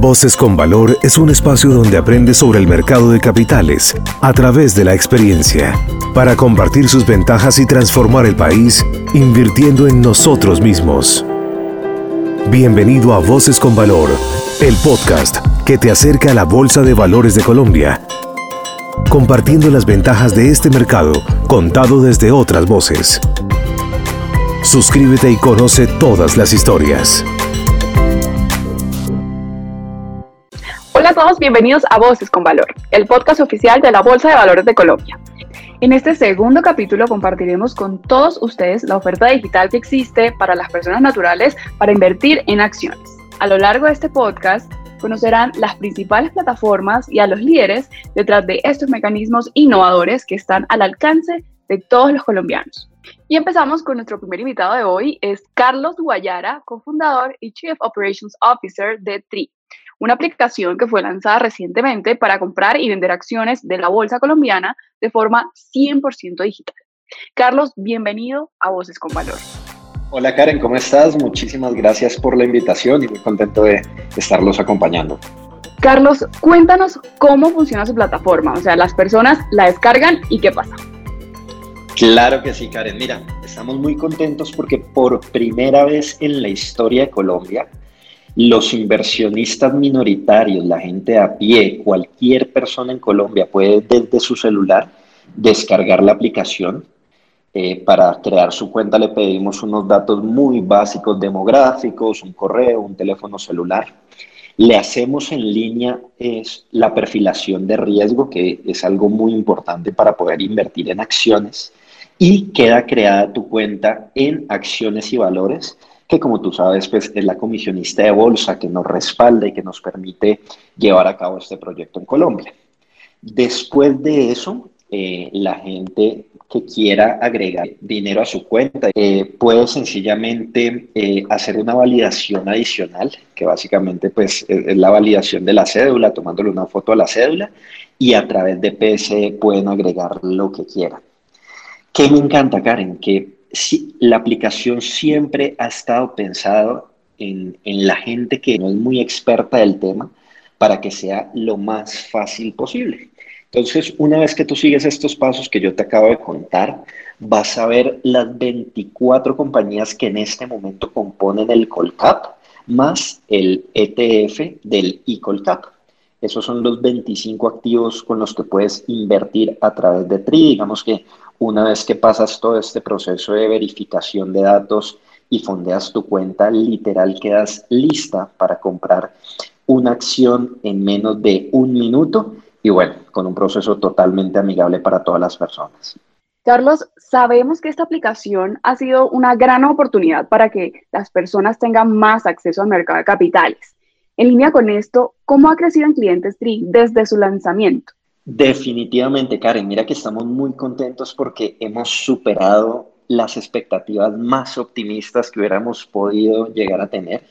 Voces con Valor es un espacio donde aprende sobre el mercado de capitales a través de la experiencia, para compartir sus ventajas y transformar el país invirtiendo en nosotros mismos. Bienvenido a Voces con Valor, el podcast que te acerca a la Bolsa de Valores de Colombia, compartiendo las ventajas de este mercado contado desde otras voces. Suscríbete y conoce todas las historias. Todos, bienvenidos a Voces con Valor, el podcast oficial de la Bolsa de Valores de Colombia. En este segundo capítulo compartiremos con todos ustedes la oferta digital que existe para las personas naturales para invertir en acciones. A lo largo de este podcast conocerán las principales plataformas y a los líderes detrás de estos mecanismos innovadores que están al alcance de todos los colombianos. Y empezamos con nuestro primer invitado de hoy, es Carlos Guayara, cofundador y Chief Operations Officer de TRI, una aplicación que fue lanzada recientemente para comprar y vender acciones de la bolsa colombiana de forma 100% digital. Carlos, bienvenido a Voces con Valor. Hola Karen, ¿cómo estás? Muchísimas gracias por la invitación y muy contento de estarlos acompañando. Carlos, cuéntanos cómo funciona su plataforma, o sea, las personas la descargan y qué pasa. Claro que sí, Karen. Mira, estamos muy contentos porque por primera vez en la historia de Colombia los inversionistas minoritarios, la gente a pie, cualquier persona en Colombia puede desde su celular descargar la aplicación. Eh, para crear su cuenta le pedimos unos datos muy básicos demográficos, un correo, un teléfono celular. Le hacemos en línea es la perfilación de riesgo, que es algo muy importante para poder invertir en acciones. Y queda creada tu cuenta en acciones y valores que como tú sabes, pues es la comisionista de bolsa que nos respalda y que nos permite llevar a cabo este proyecto en Colombia. Después de eso, eh, la gente que quiera agregar dinero a su cuenta eh, puede sencillamente eh, hacer una validación adicional, que básicamente pues es, la validación de la cédula, tomándole una foto a la cédula y a través de PSE pueden agregar lo que quieran. ¿Qué me encanta, Karen? Que la aplicación siempre ha estado pensado en, en la gente que no es muy experta del tema para que sea lo más fácil posible. Entonces, una vez que tú sigues estos pasos que yo te acabo de contar, vas a ver las 24 compañías que en este momento componen el Colcap, más el ETF del eColcap. Esos son los 25 activos con los que puedes invertir a través de TRI. Digamos que una vez que pasas todo este proceso de verificación de datos y fondeas tu cuenta, literal quedas lista para comprar una acción en menos de un minuto y bueno, con un proceso totalmente amigable para todas las personas. Carlos, sabemos que esta aplicación ha sido una gran oportunidad para que las personas tengan más acceso al mercado de capitales. En línea con esto, ¿cómo ha crecido en clientes desde su lanzamiento? Definitivamente, Karen, mira que estamos muy contentos porque hemos superado las expectativas más optimistas que hubiéramos podido llegar a tener.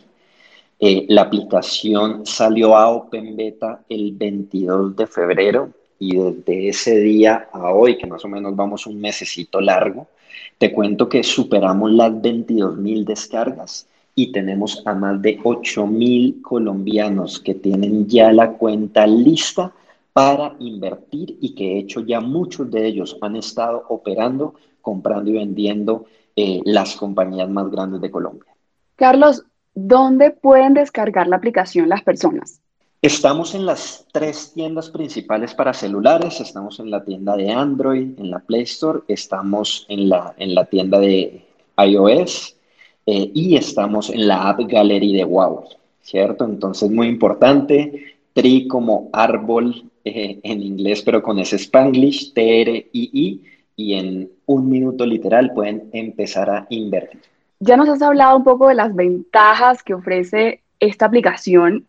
Eh, la aplicación salió a Open Beta el 22 de febrero y desde ese día a hoy, que más o menos vamos un mesecito largo, te cuento que superamos las 22 mil descargas y tenemos a más de 8 mil colombianos que tienen ya la cuenta lista para invertir y que de hecho ya muchos de ellos han estado operando, comprando y vendiendo eh, las compañías más grandes de Colombia. Carlos, ¿dónde pueden descargar la aplicación las personas? Estamos en las tres tiendas principales para celulares. Estamos en la tienda de Android, en la Play Store, estamos en la, en la tienda de iOS eh, y estamos en la App Gallery de Wow, ¿cierto? Entonces, muy importante, TRI como árbol eh, en inglés, pero con ese Spanglish, T-R-I-I, y en un minuto literal pueden empezar a invertir. Ya nos has hablado un poco de las ventajas que ofrece esta aplicación.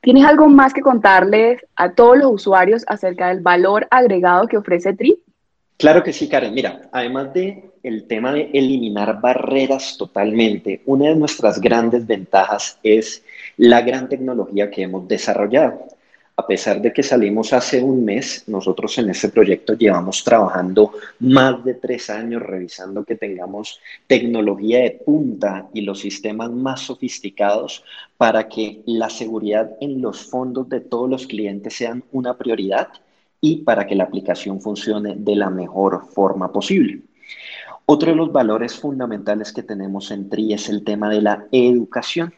¿Tienes algo más que contarles a todos los usuarios acerca del valor agregado que ofrece TRI? Claro que sí, Karen. Mira, además de el tema de eliminar barreras totalmente, una de nuestras grandes ventajas es la gran tecnología que hemos desarrollado. A pesar de que salimos hace un mes, nosotros en este proyecto llevamos trabajando más de tres años revisando que tengamos tecnología de punta y los sistemas más sofisticados para que la seguridad en los fondos de todos los clientes sean una prioridad y para que la aplicación funcione de la mejor forma posible. Otro de los valores fundamentales que tenemos en TRI es el tema de la educación.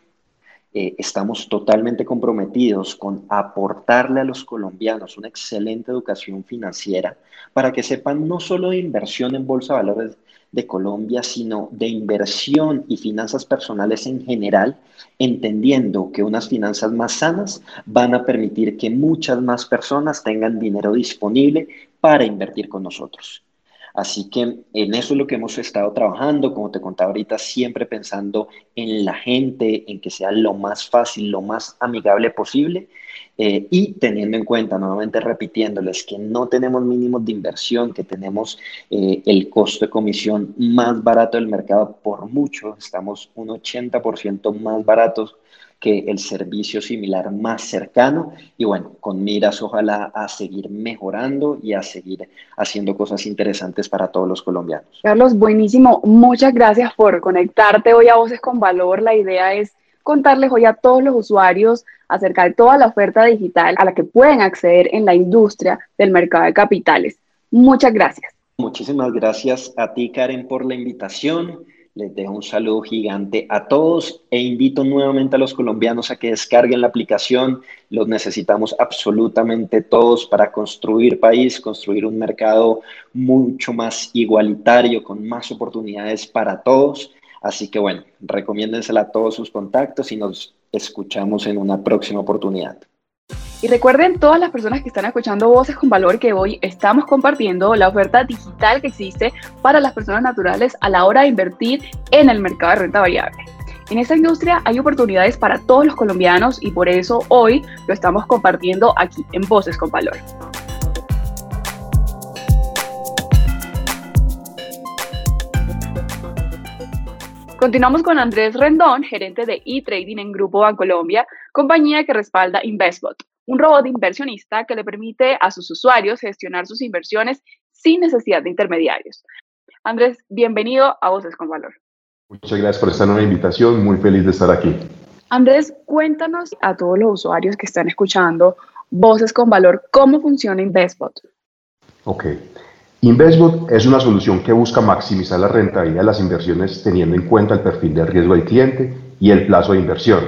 Eh, estamos totalmente comprometidos con aportarle a los colombianos una excelente educación financiera para que sepan no solo de inversión en Bolsa de Valores de Colombia, sino de inversión y finanzas personales en general, entendiendo que unas finanzas más sanas van a permitir que muchas más personas tengan dinero disponible para invertir con nosotros. Así que en eso es lo que hemos estado trabajando, como te contaba ahorita, siempre pensando en la gente, en que sea lo más fácil, lo más amigable posible eh, y teniendo en cuenta, nuevamente repitiéndoles, que no tenemos mínimos de inversión, que tenemos eh, el costo de comisión más barato del mercado por mucho, estamos un 80% más baratos que el servicio similar más cercano y bueno, con miras ojalá a seguir mejorando y a seguir haciendo cosas interesantes para todos los colombianos. Carlos, buenísimo. Muchas gracias por conectarte hoy a Voces con Valor. La idea es contarles hoy a todos los usuarios acerca de toda la oferta digital a la que pueden acceder en la industria del mercado de capitales. Muchas gracias. Muchísimas gracias a ti, Karen, por la invitación. Les dejo un saludo gigante a todos e invito nuevamente a los colombianos a que descarguen la aplicación. Los necesitamos absolutamente todos para construir país, construir un mercado mucho más igualitario, con más oportunidades para todos. Así que bueno, recomiéndensela a todos sus contactos y nos escuchamos en una próxima oportunidad. Y recuerden todas las personas que están escuchando Voces con Valor que hoy estamos compartiendo la oferta digital que existe para las personas naturales a la hora de invertir en el mercado de renta variable. En esta industria hay oportunidades para todos los colombianos y por eso hoy lo estamos compartiendo aquí en Voces con Valor. Continuamos con Andrés Rendón, gerente de e-trading en Grupo Bancolombia, compañía que respalda Investbot, un robot inversionista que le permite a sus usuarios gestionar sus inversiones sin necesidad de intermediarios. Andrés, bienvenido a Voces con Valor. Muchas gracias por esta nueva invitación, muy feliz de estar aquí. Andrés, cuéntanos a todos los usuarios que están escuchando Voces con Valor cómo funciona Investbot. Ok. InvestBot es una solución que busca maximizar la rentabilidad de las inversiones teniendo en cuenta el perfil de riesgo del cliente y el plazo de inversión.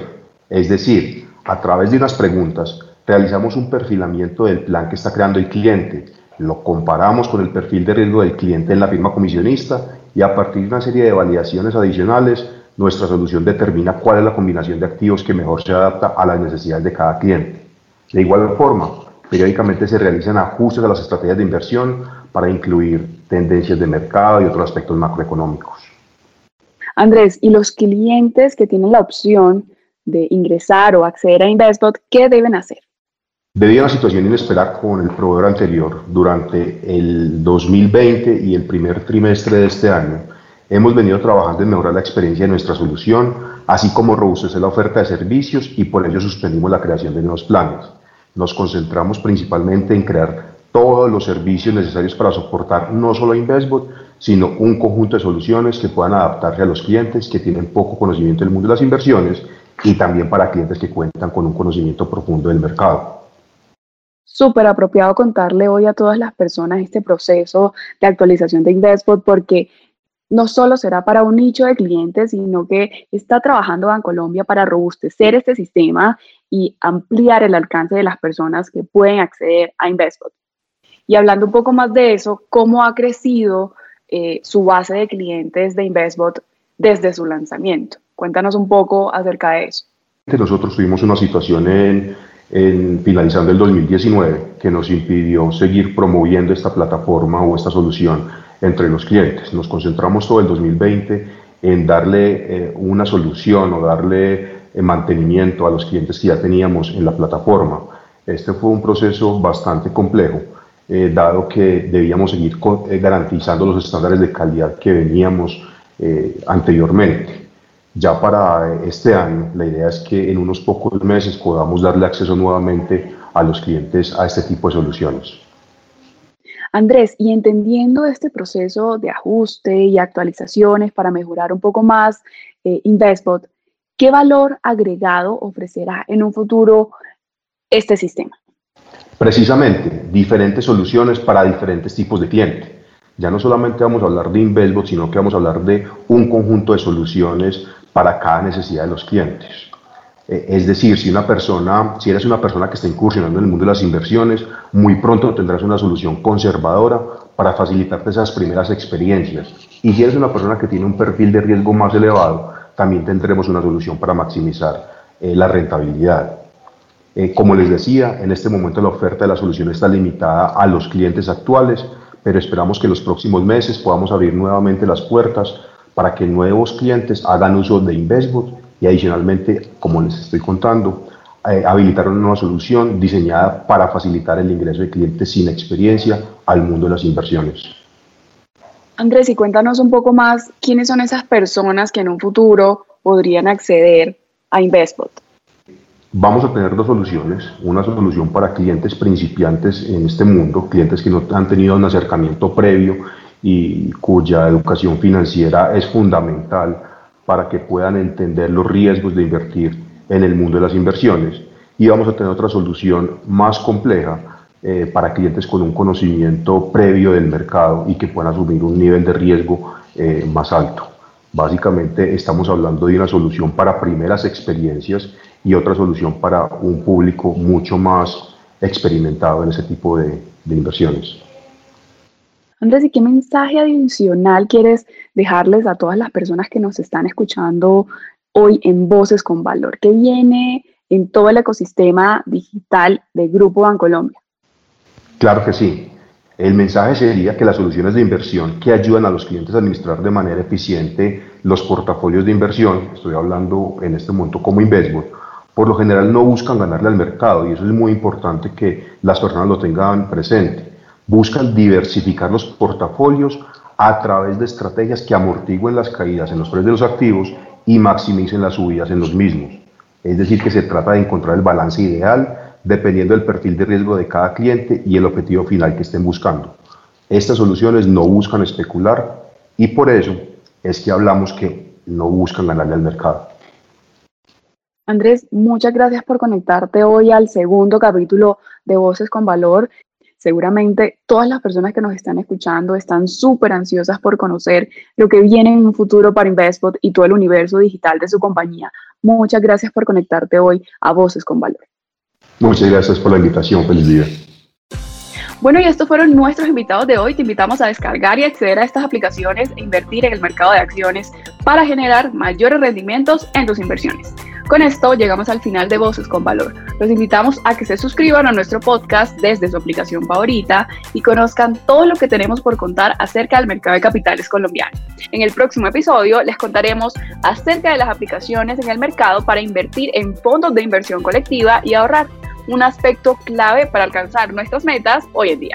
Es decir, a través de unas preguntas realizamos un perfilamiento del plan que está creando el cliente, lo comparamos con el perfil de riesgo del cliente en la firma comisionista y a partir de una serie de validaciones adicionales, nuestra solución determina cuál es la combinación de activos que mejor se adapta a las necesidades de cada cliente. De igual forma, periódicamente se realizan ajustes a las estrategias de inversión para incluir tendencias de mercado y otros aspectos macroeconómicos. Andrés, ¿y los clientes que tienen la opción de ingresar o acceder a InvestBot, qué deben hacer? Debido a la situación inesperada con el proveedor anterior, durante el 2020 y el primer trimestre de este año, hemos venido trabajando en mejorar la experiencia de nuestra solución, así como robustecer la oferta de servicios y por ello suspendimos la creación de nuevos planes. Nos concentramos principalmente en crear todos los servicios necesarios para soportar no solo InvestBot, sino un conjunto de soluciones que puedan adaptarse a los clientes que tienen poco conocimiento del mundo de las inversiones y también para clientes que cuentan con un conocimiento profundo del mercado. Súper apropiado contarle hoy a todas las personas este proceso de actualización de InvestBot porque no solo será para un nicho de clientes, sino que está trabajando Bancolombia para robustecer este sistema y ampliar el alcance de las personas que pueden acceder a InvestBot. Y hablando un poco más de eso, ¿cómo ha crecido eh, su base de clientes de InvestBot desde su lanzamiento? Cuéntanos un poco acerca de eso. Nosotros tuvimos una situación en, en, finalizando el 2019 que nos impidió seguir promoviendo esta plataforma o esta solución entre los clientes. Nos concentramos todo el 2020 en darle eh, una solución o darle eh, mantenimiento a los clientes que ya teníamos en la plataforma. Este fue un proceso bastante complejo eh, dado que debíamos seguir eh, garantizando los estándares de calidad que veníamos anteriormente. Ya para este año, la idea es que en unos pocos meses podamos darle acceso nuevamente a los clientes a este tipo de soluciones. Andrés, y entendiendo este proceso de ajuste y actualizaciones para mejorar un poco más eh, InvestBot, ¿qué valor agregado ofrecerá en un futuro este sistema? Precisamente, diferentes soluciones para diferentes tipos de clientes. Ya no solamente vamos a hablar de InvestBot, sino que vamos a hablar de un conjunto de soluciones para cada necesidad de los clientes. Eh, es decir, si una persona, si eres una persona que está incursionando en el mundo de las inversiones, muy pronto tendrás una solución conservadora para facilitarte esas primeras experiencias. Y si eres una persona que tiene un perfil de riesgo más elevado, también tendremos una solución para maximizar eh, la rentabilidad. Eh, como les decía, en este momento la oferta de la solución está limitada a los clientes actuales, pero esperamos que en los próximos meses podamos abrir nuevamente las puertas para que nuevos clientes hagan uso de InvestBot y adicionalmente, como les estoy contando, eh, habilitar una nueva solución diseñada para facilitar el ingreso de clientes sin experiencia al mundo de las inversiones. Andrés, y cuéntanos un poco más quiénes son esas personas que en un futuro podrían acceder a InvestBot. Vamos a tener dos soluciones, una solución para clientes principiantes en este mundo, clientes que no han tenido un acercamiento previo y cuya educación financiera es fundamental para que puedan entender los riesgos de invertir en el mundo de las inversiones. Y vamos a tener otra solución más compleja eh, para clientes con un conocimiento previo del mercado y que puedan asumir un nivel de riesgo eh, más alto. Básicamente estamos hablando de una solución para primeras experiencias y otra solución para un público mucho más experimentado en ese tipo de, de inversiones. Andrés, ¿y qué mensaje adicional quieres dejarles a todas las personas que nos están escuchando hoy en Voces con Valor? ¿Qué viene en todo el ecosistema digital del Grupo Bancolombia? Claro que sí. El mensaje sería que las soluciones de inversión que ayudan a los clientes a administrar de manera eficiente los portafolios de inversión, estoy hablando en este momento como Investment, por lo general no buscan ganarle al mercado y eso es muy importante que las personas lo tengan presente buscan diversificar los portafolios a través de estrategias que amortiguen las caídas en los precios de los activos y maximicen las subidas en los mismos. Es decir, que se trata de encontrar el balance ideal dependiendo del perfil de riesgo de cada cliente y el objetivo final que estén buscando. Estas soluciones no buscan especular y por eso es que hablamos que no buscan ganarle al mercado. Andrés, muchas gracias por conectarte hoy al segundo capítulo de Voces con Valor. Seguramente todas las personas que nos están escuchando están súper ansiosas por conocer lo que viene en un futuro para InvestBot y todo el universo digital de su compañía. Muchas gracias por conectarte hoy a Voces con Valor. Muchas gracias por la invitación. Feliz día. Bueno, y estos fueron nuestros invitados de hoy. Te invitamos a descargar y acceder a estas aplicaciones e invertir en el mercado de acciones para generar mayores rendimientos en tus inversiones. Con esto llegamos al final de Voces con Valor. Los invitamos a que se suscriban a nuestro podcast desde su aplicación favorita y conozcan todo lo que tenemos por contar acerca del mercado de capitales colombiano. En el próximo episodio les contaremos acerca de las aplicaciones en el mercado para invertir en fondos de inversión colectiva y ahorrar, un aspecto clave para alcanzar nuestras metas hoy en día.